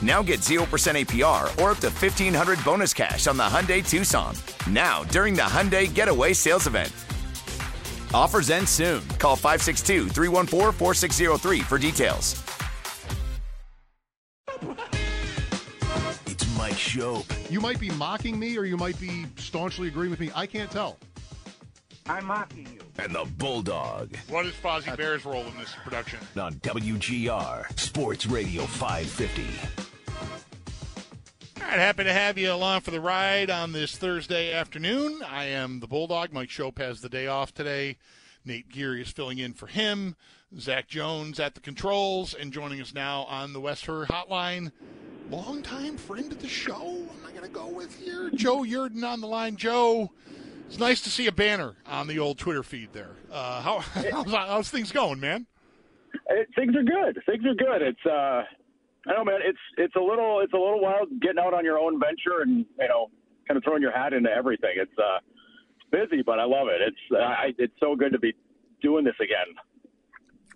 Now get 0% APR or up to 1500 bonus cash on the Hyundai Tucson. Now, during the Hyundai Getaway Sales Event. Offers end soon. Call 562 314 4603 for details. It's Mike Show. You might be mocking me or you might be staunchly agreeing with me. I can't tell. I'm mocking you. And the Bulldog What is Fozzie Bear's role in this production? on WGR Sports Radio 550. All right, happy to have you along for the ride on this Thursday afternoon. I am the Bulldog. Mike Schopp has the day off today. Nate Geary is filling in for him. Zach Jones at the controls and joining us now on the West Her Hotline. Longtime friend of the show. Am I going to go with here? Joe Yerdon on the line. Joe, it's nice to see a banner on the old Twitter feed there. Uh, how, how's, how's things going, man? It, things are good. Things are good. It's uh, I know, man. It's it's a little it's a little wild getting out on your own venture and you know kind of throwing your hat into everything. It's uh, busy, but I love it. It's I, it's so good to be doing this again.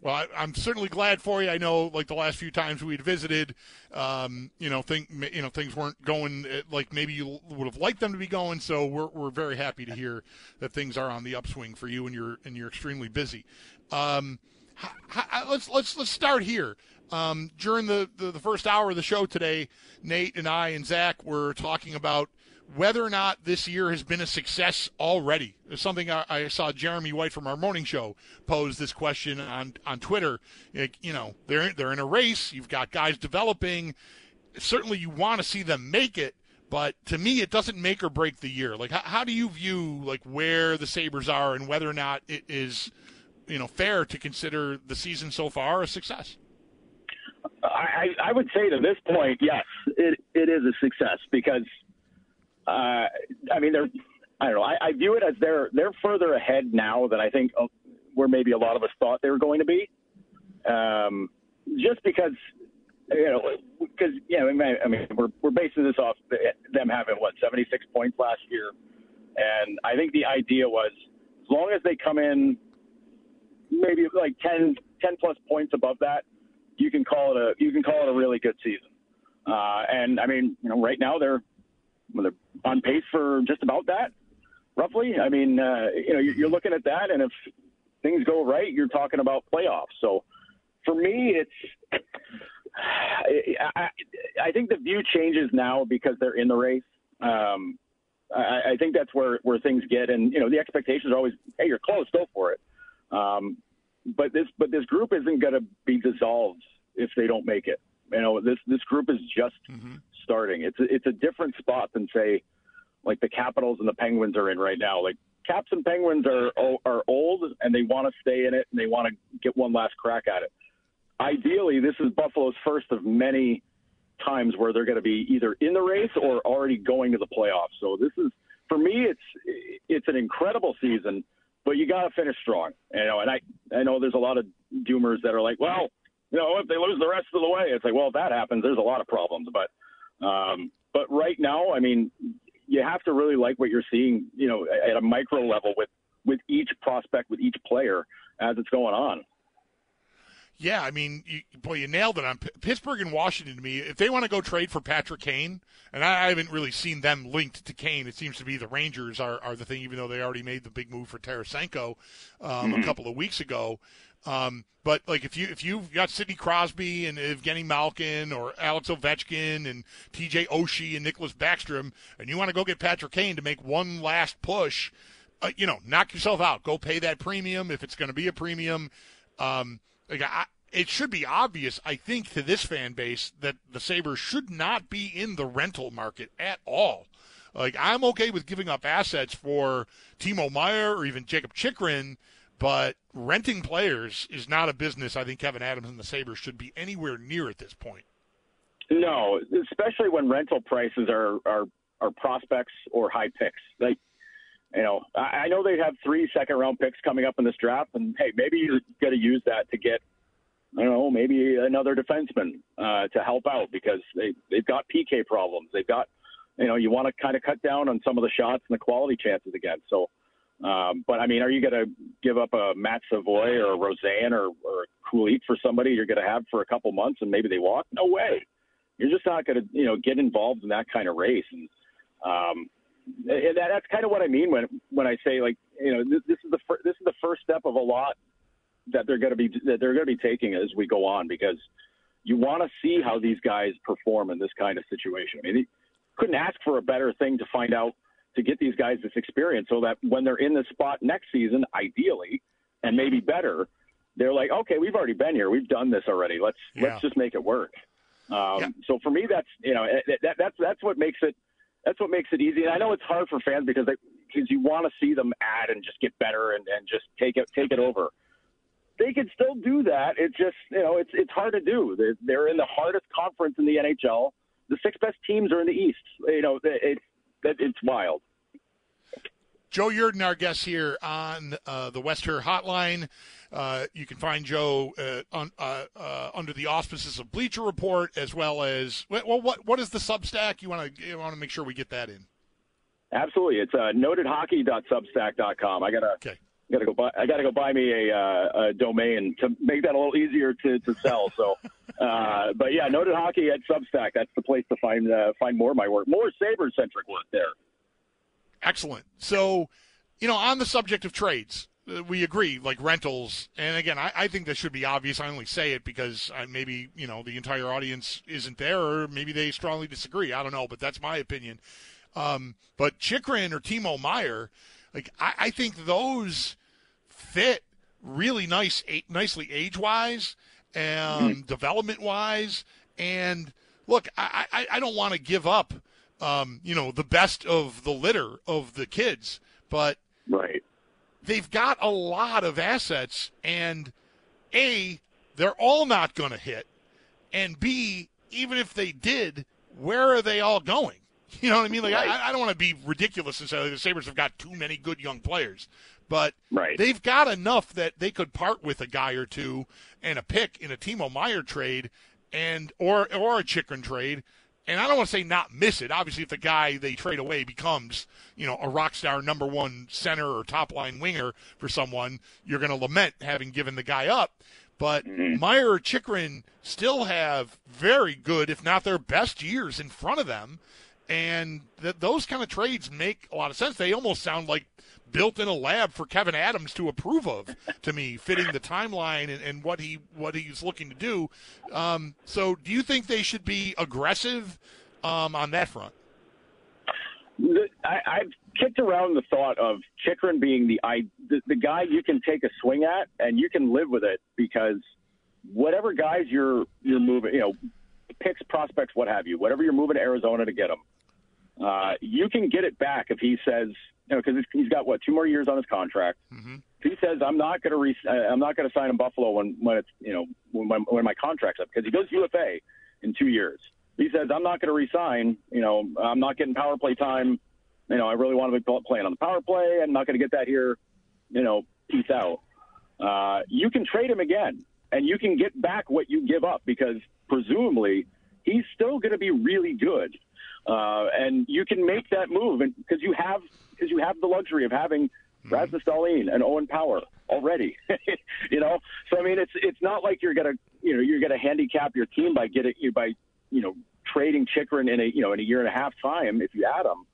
Well, I, I'm certainly glad for you. I know, like the last few times we'd visited, um, you know, think you know things weren't going uh, like maybe you would have liked them to be going. So we're we're very happy to hear that things are on the upswing for you, and you're and you're extremely busy. Um, h- h- let's let's let's start here. Um, during the, the the first hour of the show today, Nate and I and Zach were talking about whether or not this year has been a success already. It's something I, I saw Jeremy White from our morning show pose this question on on Twitter. You know, they're they're in a race. You've got guys developing. Certainly, you want to see them make it. But to me, it doesn't make or break the year. Like, how, how do you view like where the Sabres are and whether or not it is, you know, fair to consider the season so far a success? I, I would say to this point, yes, it, it is a success because, uh, I mean, they're, I don't know, I, I view it as they're they're further ahead now than I think uh, where maybe a lot of us thought they were going to be. Um, just because, you know, because you know, I mean, we're we're basing this off them having what 76 points last year, and I think the idea was as long as they come in maybe like 10, 10 plus points above that, you can call it a you can call it a really good season. Uh, and I mean, you know, right now they're they're on pace for just about that, roughly. I mean, uh, you know, you're, looking at that, and if things go right, you're talking about playoffs. So for me, it's I, I, I think the view changes now because they're in the race. Um, I, I think that's where where things get, and you know, the expectations are always, hey, you're close, go for it. Um, but this but this group isn't going to be dissolved if they don't make it. You know, this this group is just Mm-hmm. starting. It's it's a different spot than say like the Capitals and the Penguins are in right now. Like Caps and Penguins are are old and they want to stay in it and they want to get one last crack at it. Ideally, this is Buffalo's first of many times where they're going to be either in the race or already going to the playoffs. So this is for me, it's it's an incredible season, but you got to finish strong. You know, and I I know there's a lot of doomers that are like, well, you know, if they lose the rest of the way, it's like, well, if that happens, there's a lot of problems. But um, but right now, I mean, you have to really like what you're seeing, you know, at a micro level with with each prospect, with each player as it's going on. Yeah, I mean, you, boy, you nailed it on P- Pittsburgh and Washington. To me, if they want to go trade for Patrick Kane, and I, I haven't really seen them linked to Kane. It seems to be the Rangers are, are the thing, even though they already made the big move for Tarasenko um, Mm-hmm. a couple of weeks ago. Um, but like if you if you've got Sidney Crosby and Evgeny Malkin or Alex Ovechkin and T.J. Oshie and Nicklas Backstrom, and you want to go get Patrick Kane to make one last push, uh, you know, knock yourself out. Go pay that premium if it's going to be a premium. Um, like I, it should be obvious, I think, to this fan base that the Sabres should not be in the rental market at all. Like I'm okay with giving up assets for Timo Meier or even Jakob Chychrun, but renting players is not a business I think Kevin Adams and the Sabres should be anywhere near at this point. No, especially when rental prices are are, are prospects or high picks. Like, you know, I, I know they have three second round picks coming up in this draft, and hey, maybe you're going to use that to get, I don't know, maybe another defenseman uh, to help out because they they've got PK problems. They've got, you know, you want to kind of cut down on some of the shots and the quality chances again. So. Um, but I mean, are you going to give up a Matt Savoy or a Rosen or, or a Kulich for somebody you're going to have for a couple months and maybe they walk? No way you're just not going to you know get involved in that kind of race and um and that, that's kind of what I mean when when I say like you know this, this is the fir- this is the first step of a lot that they're going to be that they're going to be taking as we go on because you want to see how these guys perform in this kind of situation. I mean, couldn't ask for a better thing to find out to get these guys this experience so that when they're in the spot next season, ideally, and maybe better, they're like, okay, we've already been here, we've done this already. Let's Yeah. let's just make it work. Um, Yeah. So for me, that's you know that, that, that's that's what makes it that's what makes it easy. And I know it's hard for fans because they, because you want to see them add and just get better and, and just take it take it over. They could still do that. It's just you know it's it's hard to do. They're, they're in the hardest conference in the NHL. The six best teams are in the East. You know it's it, it's wild. Joe Yerdon, our guest here on uh, the West Her Hotline. Uh, you can find Joe uh, on, uh, uh, under the auspices of Bleacher Report, as well as well. What what is the Substack? You want to you want to make sure we get that in. Absolutely, it's uh, notedhockey.substack.com. I gotta Okay. Gotta go buy. I gotta go buy me a, uh, a domain to make that a little easier to, to sell. So, uh, but yeah, noted hockey at Substack. That's the place to find uh, find more of my work, more Sabre centric work there. Excellent. So, you know, on the subject of trades, uh, we agree, like rentals. And again, I, I think this should be obvious. I only say it because I, maybe, you know, the entire audience isn't there or maybe they strongly disagree. I don't know, but that's my opinion. Um, but Chychrun or Timo Meier, like, I, I think those fit really nice, a- nicely age wise and development wise. And look, I, I, I don't want to give up, um, you know, the best of the litter of the kids, but Right. they've got a lot of assets, and A, they're all not going to hit, and B, even if they did, where are they all going? You know what I mean? Like, I, I don't want to be ridiculous and say the Sabres have got too many good young players, but Right. they've got enough that they could part with a guy or two and a pick in a Timo Meier trade, and or or a Chychrun trade. And I don't want to say not miss it. Obviously, if the guy they trade away becomes, you know, a rock star number one center or top line winger for someone, you're going to lament having given the guy up. But mm-hmm. Meier or Chychrun still have very good, if not their best years in front of them. And th- those kind of trades make a lot of sense. They almost sound like built in a lab for Kevin Adams to approve of to me, fitting the timeline and, and what he what he's looking to do. Um, so, do you think they should be aggressive um, on that front? I, I've kicked around the thought of Chychrun being the, I, the the guy you can take a swing at and you can live with it because whatever guys you're you're moving, you know, picks, prospects, what have you, whatever you're moving to Arizona to get them, uh, you can get it back if he says, you know, because he's got what two more years on his contract. If he says I'm not going to re- I'm not going to sign in Buffalo when when it's you know when my, when my contract's up because he goes UFA in two years. He says I'm not going to resign. You know I'm not getting power play time. You know I really want to be playing on the power play. I'm not going to get that here. You know peace out. Uh, you can trade him again and you can get back what you give up because presumably he's still going to be really good. Uh, and you can make that move because you have because you have the luxury of having Rasmus Dahlin and Owen Power already. you know, so I mean, it's it's not like you're gonna you know you're gonna handicap your team by getting you by you know trading Chychrun in a you know in a year and a half time if you add him.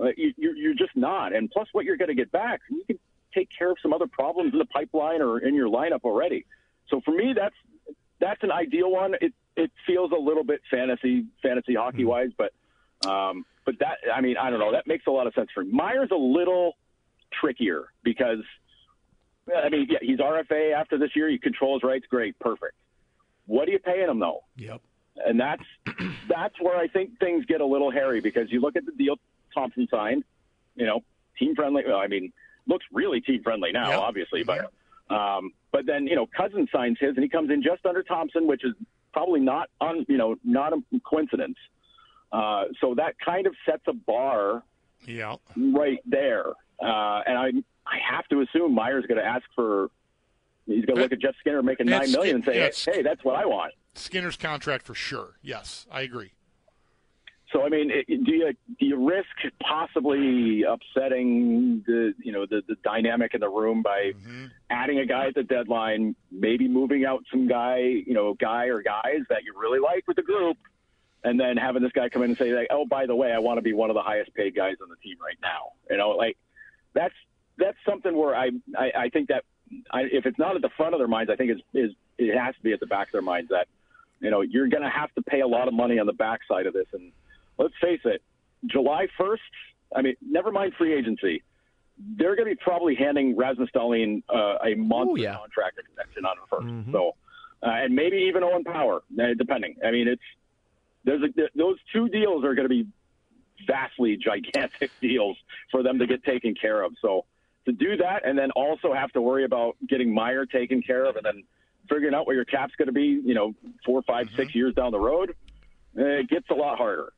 Uh, you, you're, you're just not. And plus, what you're going to get back, you can take care of some other problems in the pipeline or in your lineup already. So for me, that's that's an ideal one. It it feels a little bit fantasy fantasy hockey wise, but um, but that I mean I don't know. That makes a lot of sense for me. Meier's a little trickier because I mean yeah he's RFA after this year. He controls rights. Great, perfect. What are you paying him though? Yep. And that's that's where I think things get a little hairy because you look at the deal Thompson signed, you know, team friendly. Well, I mean, looks really team friendly now, Yep. obviously, but um, but then you know, Cozens signs his and he comes in just under Thompson, which is probably not on you know not a coincidence. Uh, so that kind of sets a bar Yeah. right there, uh, and I I have to assume Meier's going to ask for. He's going to look at Jeff Skinner making nine million and say, yeah, "Hey, that's what I want." Skinner's contract for sure. Yes, I agree. So I mean, do you do you risk possibly upsetting the you know the, the dynamic in the room by adding a guy at the deadline, maybe moving out some guy you know guy or guys that you really like with the group, and then having this guy come in and say like, oh by the way, I want to be one of the highest paid guys on the team right now. You know, like that's that's something where I I, I think that I, if it's not at the front of their minds, I think it's, is it has to be at the back of their minds that you know you're going to have to pay a lot of money on the backside of this and let's face it, July 1st, I mean, never mind free agency, they're going to be probably handing Rasmus Dahlin uh, a month Ooh, yeah. contract extension on the 1st. So, uh, and maybe even Owen Power, uh, depending. I mean, it's there's a, those two deals are going to be vastly gigantic deals for them to get taken care of. So to do that and then also have to worry about getting Meier taken care of and then figuring out where your cap's going to be, you know, four, five, mm-hmm. six years down the road, it gets a lot harder.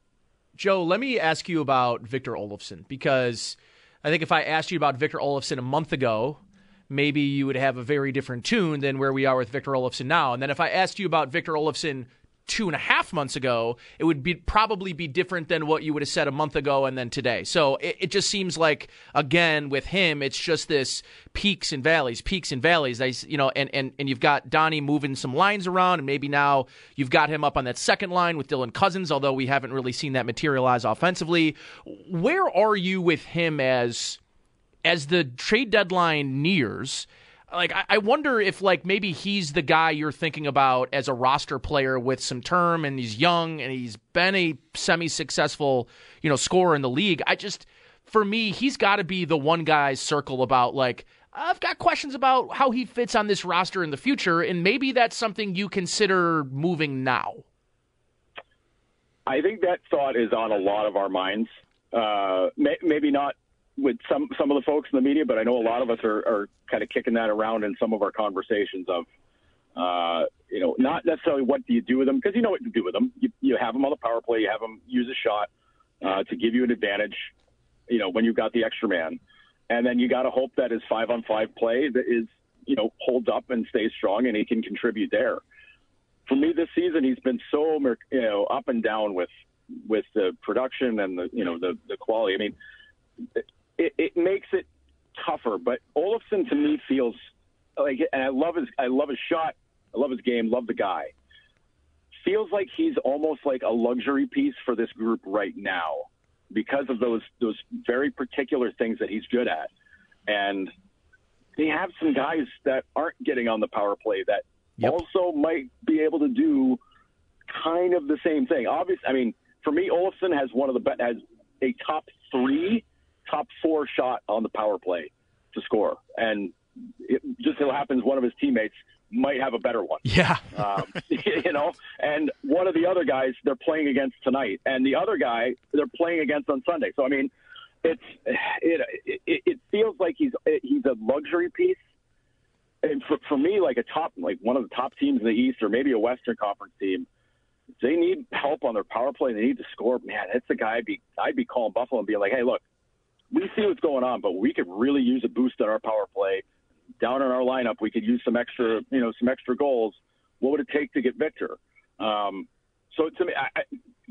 Joe, let me ask you about Victor Olofsson because I think if I asked you about Victor Olofsson a month ago, maybe you would have a very different tune than where we are with Victor Olofsson now. And then if I asked you about Victor Olofsson two and a half months ago, it would be probably be different than what you would have said a month ago and then today. So it, it just seems like again with him, it's just this peaks and valleys, peaks and valleys. I, you know, and and and you've got Donnie moving some lines around, and maybe now you've got him up on that second line with Dylan Cozens, although we haven't really seen that materialize offensively. Where are you with him as as the trade deadline nears? Like I- wonder if like maybe he's the guy you're thinking about as a roster player with some term and he's young and he's been a semi-successful, you know, scorer in the league. I just for me, he's got to be the one guy's circle about like I've got questions about how he fits on this roster in the future and maybe that's something you consider moving now. I think that thought is on a lot of our minds. Uh, may, maybe not with some some of the folks in the media, but I know a lot of us are, are kind of kicking that around in some of our conversations of, uh, you know, not necessarily what do you do with them because you know what to do with them. You, you have them on the power play, you have them use a shot uh, to give you an advantage. You know, when you've got the extra man, and then you got to hope that his five on five play that is you know holds up and stays strong, and he can contribute there for me this season, he's been so you know up and down with with the production and the you know the the quality. I mean, it, it makes it tougher. But Olofsson to me feels like, and I love his I love his shot, I love his game, love the guy. Feels like he's almost like a luxury piece for this group right now because of those those very particular things that he's good at, and they have some guys that aren't getting on the power play that Yep. also might be able to do kind of the same thing. Obviously, I mean, for me, Olofsson has one of the be- has a top three, top four shot on the power play to score, and it just so happens one of his teammates might have a better one. Yeah. Um, you know, and one of the other guys they're playing against tonight, and the other guy they're playing against on Sunday. So I mean, it's it it, it feels like he's he's a luxury piece and for, for me, like a top, like one of the top teams in the East, or maybe a Western Conference team, they need help on their power play. They need to score. Man, that's the guy. I'd be, I'd be calling Buffalo and be like, "Hey, look, we see what's going on, but we could really use a boost on our power play. Down in our lineup, we could use some extra, you know, some extra goals. What would it take to get Victor? Um, so to me, I, I,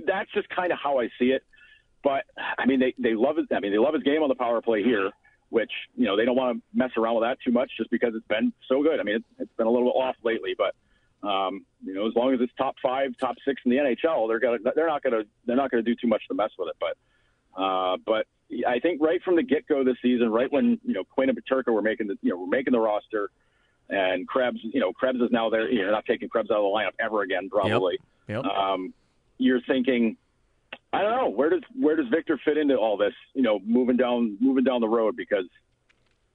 that's just kind of how I see it. But I mean, they they love. I mean, they love his game on the power play here. which you know they don't want to mess around with that too much just because it's been so good. I mean, it's, it's been a little bit off lately, but um, you know, as long as it's top five, top six in the NHL, they're gonna they're not gonna they're not gonna do too much to mess with it. But uh, but I think right from the get go this season, right when you know Quinn and Peterka were making the you know were making the roster, and Krebs you know Krebs is now there. You know, not taking Krebs out of the lineup ever again, probably. Yep. Yep. Um, you're thinking, I don't know where does where does Victor fit into all this? You know, moving down moving down the road because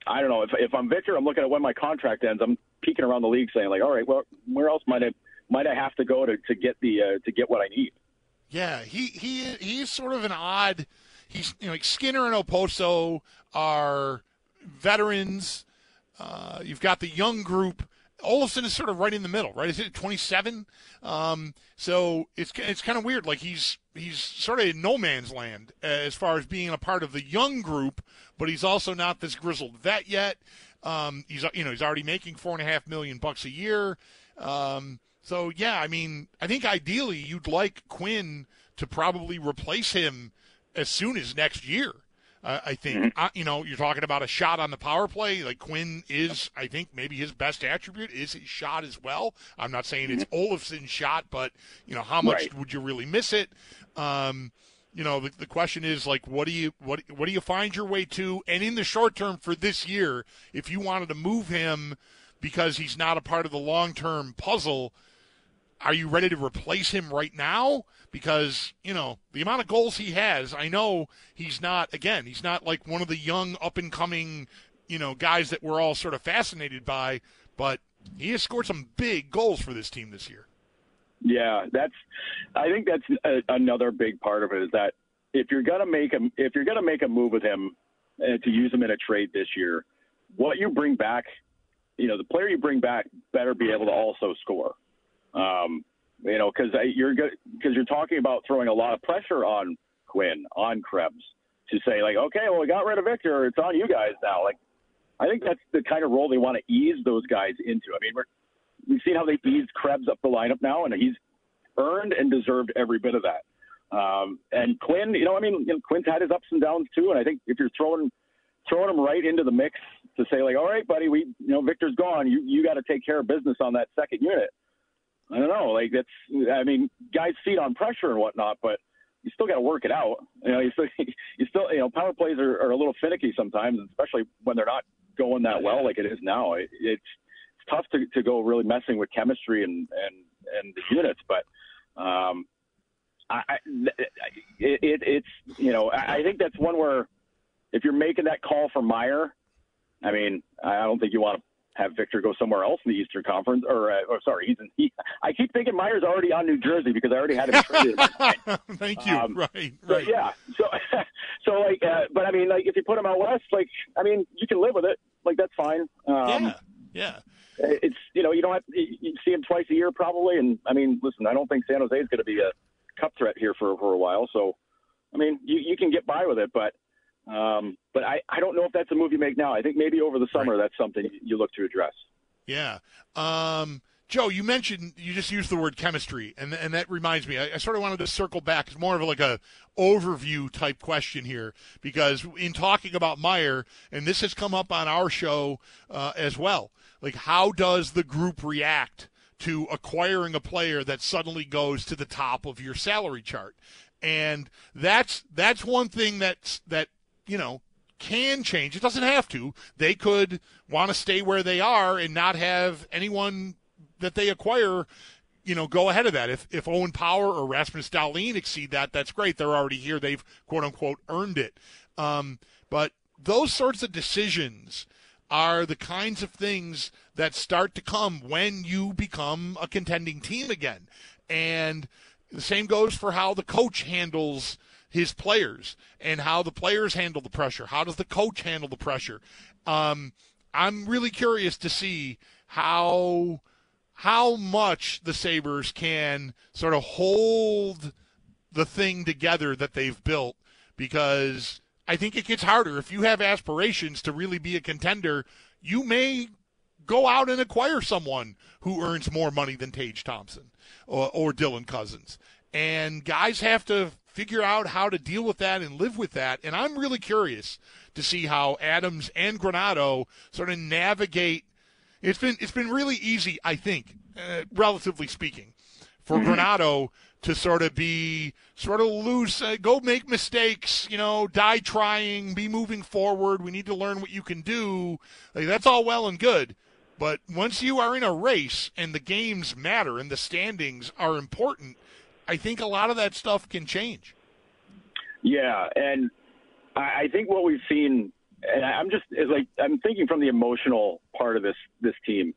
I don't know if if I'm Victor, I'm looking at when my contract ends. I'm peeking around the league saying like, all right, well, where else might I might I have to go to to get the uh, to get what I need? Yeah, he he he's sort of an odd. He's you know like Skinner and Okposo are veterans. Uh, you've got the young group. Olson is sort of right in the middle, right? Is it 27? Um, so it's it's kind of weird. Like he's he's sort of in no man's land as far as being a part of the young group, but he's also not this grizzled vet yet. Um, he's you know he's already making four and a half million bucks a year. Um, so yeah, I mean, I think ideally you'd like Quinn to probably replace him as soon as next year. Uh, I think uh, you know you're talking about a shot on the power play. Like Quinn is, I think maybe his best attribute is his shot as well. I'm not saying it's Olofsson's shot, but you know how much Right. would you really miss it? Um, you know the, the question is like what do you what what do you find your way to? And in the short term for this year, if you wanted to move him because he's not a part of the long term puzzle, are you ready to replace him right now? Because, you know, the amount of goals he has, I know he's not, again, he's not like one of the young, up and coming, you know, guys that we're all sort of fascinated by, but he has scored some big goals for this team this year. Yeah, that's. I think that's a, another big part of it is that if you're gonna make a if you're gonna make a move with him uh, to use him in a trade this year, what you bring back, you know, the player you bring back better be able to also score. Um, you know, because you're because you're talking about throwing a lot of pressure on Quinn on Krebs to say like, okay, well, we got rid of Victor, it's on you guys now. Like, I think that's the kind of role they want to ease those guys into. I mean, we're we've seen how they eased Krebs up the lineup now, and he's earned and deserved every bit of that. Um, and Quinn, you know, I mean, you know, Quinn's had his ups and downs too, and I think if you're throwing throwing him right into the mix to say like, all right, buddy, we, you know, Victor's gone, you you got to take care of business on that second unit. I don't know, like that's, I mean, guys feed on pressure and whatnot, but you still got to work it out. You know, you still, you still, you know, power plays are, are a little finicky sometimes, especially when they're not going that well like it is now. It, it's it's tough to, to go really messing with chemistry and and and the units, but um, I, I it, it it's you know I, I think that's one where if you're making that call for Meier, I mean I don't think you want to have Victor go somewhere else in the Eastern Conference or uh, or sorry he's in, he, I keep thinking Meier's already on New Jersey because I already had him traded. Thank you. Um, right, So, right. yeah. So, so like, uh, but I mean, like, if you put him out west, like, I mean, you can live with it. Like, that's fine. Um, yeah, yeah. It's you know, you don't have you see him twice a year probably, and I mean, listen, I don't think San Jose is going to be a cup threat here for for a while. So, I mean, you you can get by with it, but. Um, but I, I don't know if that's a move you make now. I think maybe over the summer that's something you look to address. Yeah. Um, Joe, you mentioned you just used the word chemistry, and and that reminds me. I, I sort of wanted to circle back. It's more of like a overview type question here because in talking about Meier, and this has come up on our show uh, as well. Like, how does the group react to acquiring a player that suddenly goes to the top of your salary chart? And that's that's one thing that's that you know can change. It doesn't have to. They could want to stay where they are and not have anyone that they acquire, you know, go ahead of that. If if Owen Power or Rasmus Dahlin exceed that, that's great. They're already here. They've quote unquote earned it. Um, but those sorts of decisions are the kinds of things that start to come when you become a contending team again. And the same goes for how the coach handles his players and how the players handle the pressure. How does the coach handle the pressure? Um, I'm really curious to see how how much the Sabres can sort of hold the thing together that they've built because I think it gets harder. If you have aspirations to really be a contender, you may go out and acquire someone who earns more money than Tage Thompson or, or Dylan Cozens. And guys have to figure out how to deal with that and live with that. And I'm really curious to see how Adams and Granato sort of navigate. It's been it's been really easy, I think, uh, relatively speaking, for mm-hmm. Granato to sort of be sort of loose, uh, go make mistakes, you know, die trying, be moving forward. We need to learn what you can do. Like, that's all well and good. But once you are in a race and the games matter and the standings are important, I think a lot of that stuff can change. Yeah, and I think what we've seen, and I'm just like I'm thinking from the emotional part of this this team.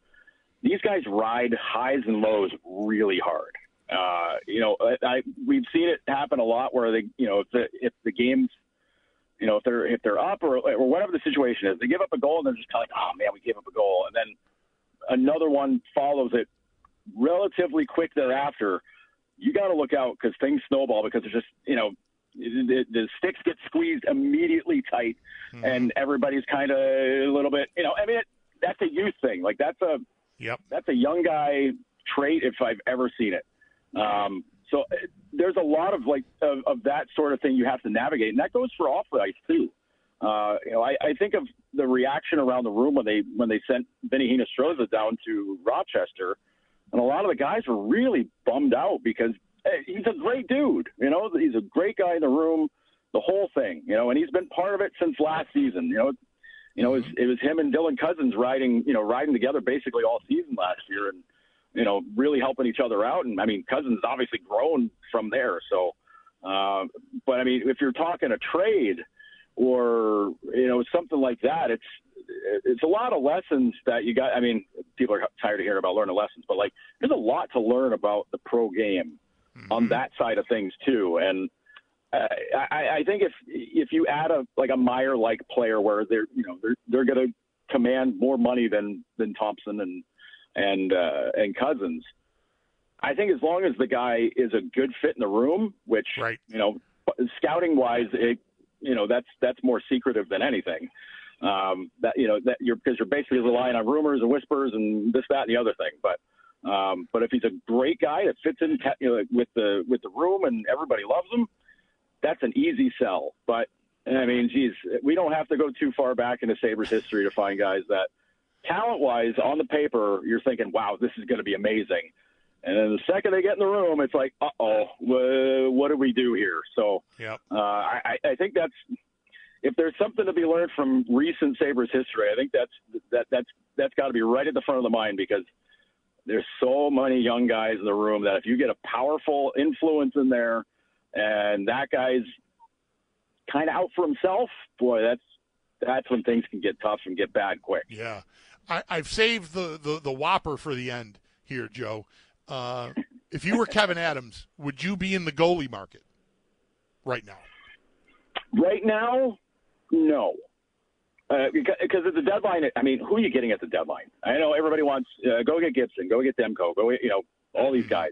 These guys ride highs and lows really hard. Uh, you know, I, I, we've seen it happen a lot where they, you know, if the if the games, you know, if they're if they're up or or whatever the situation is, they give up a goal and they're just kind of like, oh man, we gave up a goal, and then another one follows it relatively quick thereafter. You got to look out because things snowball because it's just you know the, the sticks get squeezed immediately tight, mm-hmm. and everybody's kind of a little bit, you know. I mean, it, that's a youth thing. Like that's a yep. that's a young guy trait if I've ever seen it. Um, so uh, there's a lot of like of, of that sort of thing you have to navigate, and that goes for off the ice too. Uh, you know, I, I think of the reaction around the room when they when they sent Vinny Hinostroza down to Rochester, and a lot of the guys were really bummed out because hey, he's a great dude. You know, he's a great guy in the room, the whole thing. You know, and he's been part of it since last season. You know, you know, it was, it was him and Dylan Cozens riding, you know, riding together basically all season last year, and you know, really helping each other out. And I mean, Cozens obviously grown from there. So, uh, but I mean, if you're talking a trade or you know something like that, it's it's a lot of lessons that you got. I mean, people are tired of hearing about learning lessons, but like, there's a lot to learn about the pro game mm-hmm. on that side of things too. And uh, I, I think if if you add a like a Meier like player where they're you know they're they're going to command more money than than Thompson and and uh, and Cozens. I think as long as the guy is a good fit in the room, which right. you know, scouting wise, it you know that's that's more secretive than anything. Um, that you know that you're because you're basically relying on rumors and whispers and this that and the other thing. But um, but if he's a great guy that fits in you know, with the with the room and everybody loves him, that's an easy sell. But I mean, geez, we don't have to go too far back into Sabres history to find guys that talent wise, on the paper, you're thinking, wow, this is going to be amazing. And then the second they get in the room, it's like, uh oh, what do we do here? So yep. uh, I, I think that's if there's something to be learned from recent Sabres history, I think that's that that's that's got to be right at the front of the mind because there's so many young guys in the room that if you get a powerful influence in there, and that guy's kind of out for himself, boy, that's that's when things can get tough and get bad quick. Yeah. I, have saved the, the, the whopper for the end here, Joe. Uh, if you were Kevin Adams, would you be in the goalie market right now? Right now, no. Uh, because at the deadline, I mean, who are you getting at the deadline? I know everybody wants uh, go get Gibson, go get Demko, go get, you know all these guys.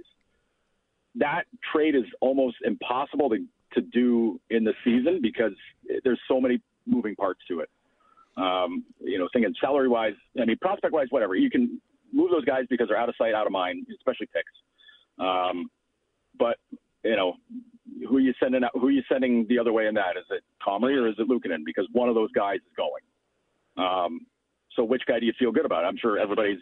That trade is almost impossible to to do in the season because there's so many moving parts to it. Um, you know, thinking salary wise, I mean, prospect wise, whatever. You can move those guys because they're out of sight, out of mind, especially picks. Um, but you know, who are you sending out? Who are you sending the other way in that? Is it Comrie or is it Luukkonen? Because one of those guys is going. Um, so which guy do you feel good about? I'm sure everybody's.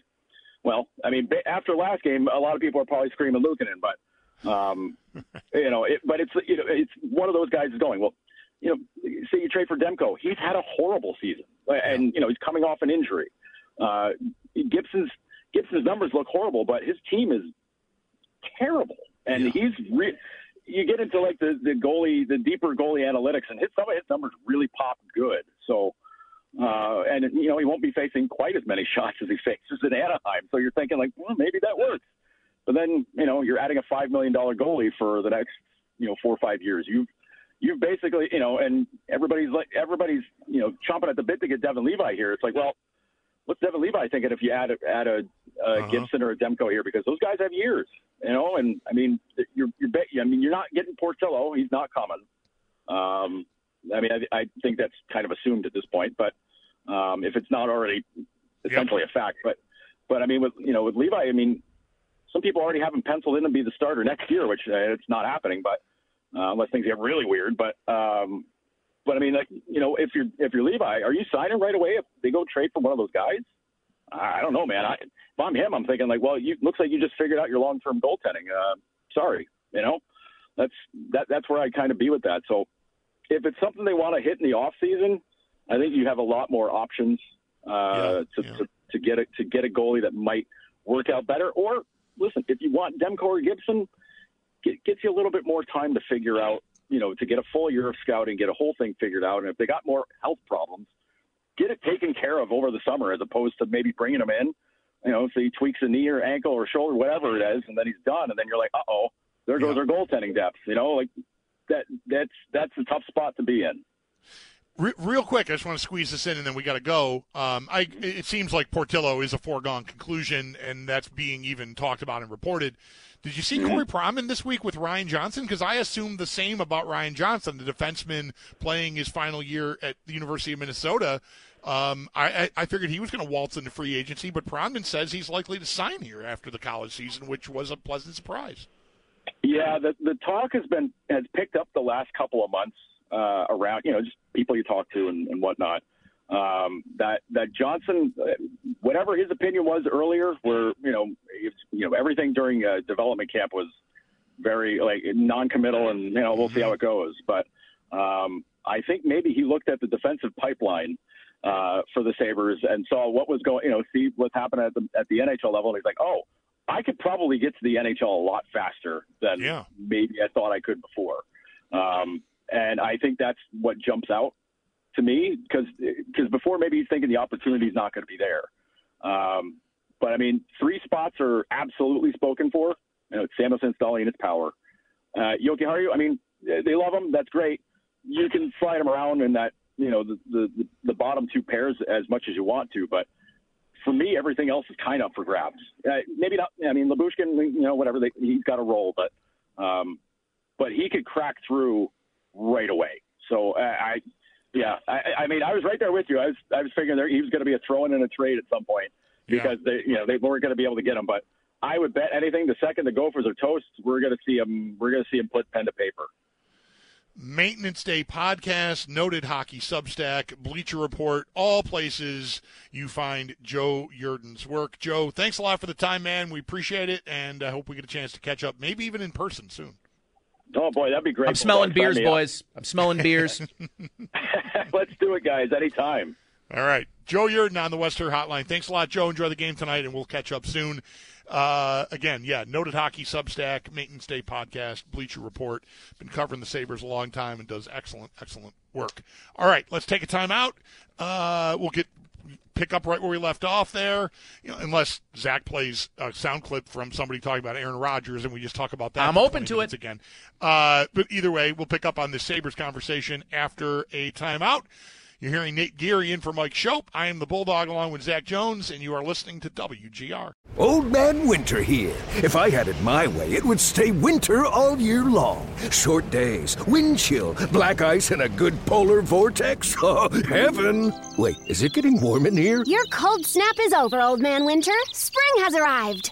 Well, I mean, after last game, a lot of people are probably screaming Luukkonen, but um, you know, it, but it's you know, it's one of those guys is going. Well, you know, say you trade for Demko, he's had a horrible season, and you know he's coming off an injury. Uh, Gibson's Gibson's numbers look horrible, but his team is terrible, and yeah. he's re- you get into like the the goalie, the deeper goalie analytics, and his some of his numbers really pop good. So. Uh, and you know he won't be facing quite as many shots as he faces in Anaheim. So you're thinking like, well, maybe that works. But then you know you're adding a five million dollar goalie for the next you know four or five years. You've you've basically, you know, and everybody's like, everybody's, you know, chomping at the bit to get Devon Levi here. It's like, well, what's Devon Levi thinking if you add a, add a, a uh-huh. Gibson or a Demko here? Because those guys have years, you know, and I mean, you're, you're, I mean, you're not getting Portillo. He's not coming. Um, I mean, I, I think that's kind of assumed at this point, but um, if it's not already essentially yep. a fact, but, but I mean, with, you know, with Levi, I mean, some people already have him penciled in to be the starter next year, which uh, it's not happening, but uh, unless things get really weird. But um, but I mean, like you know, if you're if you're Levi, are you signing right away if they go trade for one of those guys? I don't know, man. I, if I'm him, I'm thinking like, well, you looks like you just figured out your long term goaltending. Uh, sorry, you know, that's that that's where I kind of be with that. So if it's something they want to hit in the off season, I think you have a lot more options uh, Yeah, to, yeah. to to get a to get a goalie that might work out better. Or listen, if you want Demko or Gibson, get, gets you a little bit more time to figure out, you know, to get a full year of scouting, get a whole thing figured out. And if they got more health problems, get it taken care of over the summer as opposed to maybe bringing him in. You know, so he tweaks a knee or ankle or shoulder, whatever it is, and then he's done. And then you're like, uh oh, there goes Yeah. our goaltending depth. You know, like that. That's that's a tough spot to be in. Real quick, I just want to squeeze this in, and then we got to go. Um, I it seems like Portillo is a foregone conclusion, and that's being even talked about and reported. Did you see Corey Pronman this week with Ryan Johnson? Because I assumed the same about Ryan Johnson, the defenseman playing his final year at the University of Minnesota. Um, I, I, figured he was going to waltz into free agency, but Pronman says he's likely to sign here after the college season, which was a pleasant surprise. Yeah, the the talk has been has picked up the last couple of months uh, around you know just people you talk to and, and whatnot. Um, that that Johnson, uh, whatever his opinion was earlier, where you know it's, you know everything during uh, development camp was very like non-committal, and you know we'll see how it goes. But um, I think maybe he looked at the defensive pipeline uh, for the Sabres and saw what was going, you know, see what's happening at the at the NHL level, and he's like, oh, I could probably get to the NHL a lot faster than Yeah. maybe I thought I could before. Um, and I think that's what jumps out to me because because before maybe he's thinking the opportunity is not going to be there. Um, but I mean, three spots are absolutely spoken for. You know, it's Samuelsson, Stolly, and it's power. Uh, Jokiharju, I mean, they love him. That's great. You can slide him around in that, you know, the, the, the bottom two pairs as much as you want to. But for me, everything else is kind of for grabs. Uh, maybe not. I mean, Lyubushkin, you know, whatever. They, he's got a role, but um, but he could crack through right away. So uh, I, yeah, I, I mean, I was right there with you. I was I was figuring there, he was going to be a throw-in and a trade at some point because they, you know, they weren't going to be able to get him. But I would bet anything. The second the Gophers are toast, we're going to see him. We're going to see him put pen to paper. Maintenance Day podcast, noted hockey Substack, Bleacher Report, all places you find Joe Yerdon's work. Joe, thanks a lot for the time, man. We appreciate it, and I hope we get a chance to catch up, maybe even in person soon. Oh boy, that'd be great. I'm smelling Sign beers, me up. boys. I'm smelling beers. Let's do it, guys. Anytime. All right. Joe Yerdon on the Western Hotline. Thanks a lot, Joe. Enjoy the game tonight, and we'll catch up soon. Uh, again, yeah, noted hockey Substack, Maintenance Day podcast, Bleacher Report. Been covering the Sabres a long time and does excellent, excellent work. All right, let's take a time out. Uh, we'll get pick up right where we left off there, you know, unless Zach plays a sound clip from somebody talking about Aaron Rodgers, and we just talk about that. I'm open to it. again. Uh, but either way, we'll pick up on the Sabres conversation after a timeout. You're hearing Nate Geary in for Mike Schopp. I am the Bulldog along with Zach Jones, and you are listening to WGR. Old Man Winter here. If I had it my way, it would stay winter all year long. Short days, wind chill, black ice, and a good polar vortex. Oh, heaven! Wait, is it getting warm in here? Your cold snap is over, Old Man Winter. Spring has arrived.